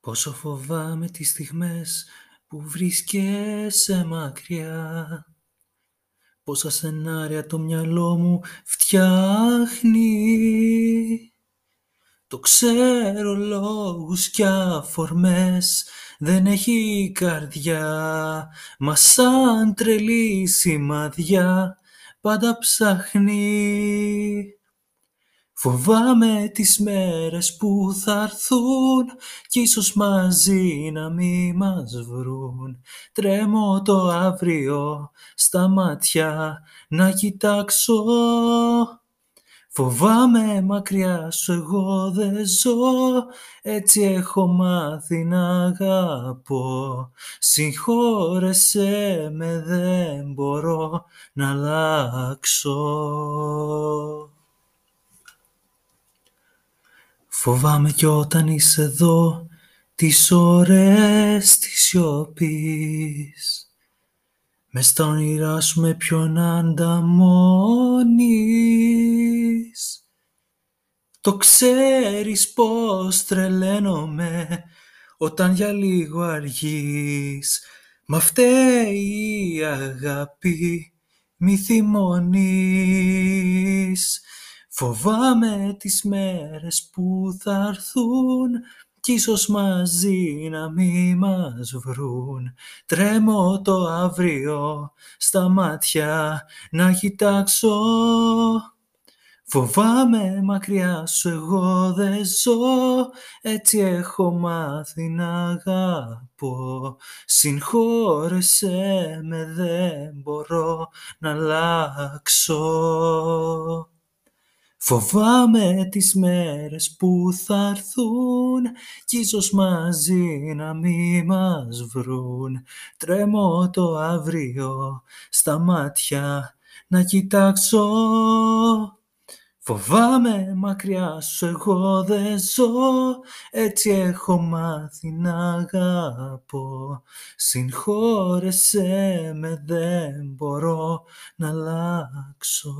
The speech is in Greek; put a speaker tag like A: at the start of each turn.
A: Πόσο φοβάμαι τις στιγμές που βρίσκεσαι μακριά. Πόσα σενάρια το μυαλό μου φτιάχνει. Το ξέρω λόγους κι αφορμές δεν έχει καρδιά. Μα σαν τρελή σημαδιά πάντα ψάχνει. Φοβάμαι τις μέρες που θα έρθουν κι ίσως μαζί να μη μας βρουν. Τρέμω το αύριο στα μάτια να κοιτάξω. Φοβάμαι μακριά σου εγώ δεν ζω, έτσι έχω μάθει να αγαπώ. Συγχώρεσέ με δεν μπορώ να αλλάξω. Φοβάμαι κι όταν είσαι εδώ τις ώρες της σιωπής. Μες στα όνειρά σου με ποιον ανταμώνεις. Το ξέρεις πως τρελαίνομαι όταν για λίγο αργείς. Μα φταίει η αγάπη μη θυμώνεις Φοβάμαι τις μέρες που θα έρθουν κι ίσως μαζί να μη μας βρουν. Τρέμω το αύριο στα μάτια να κοιτάξω. Φοβάμαι μακριά σου εγώ δεν ζω, έτσι έχω μάθει να αγαπώ. Συγχώρεσέ με δεν μπορώ να αλλάξω. Φοβάμαι τις μέρες που θα έρθουν κι ίσως μαζί να μη μας βρουν. Τρέμω το αύριο στα μάτια να κοιτάξω. Φοβάμαι μακριά σου εγώ δεν ζω, έτσι έχω μάθει να αγαπώ. Συγχώρεσέ με δεν μπορώ να αλλάξω.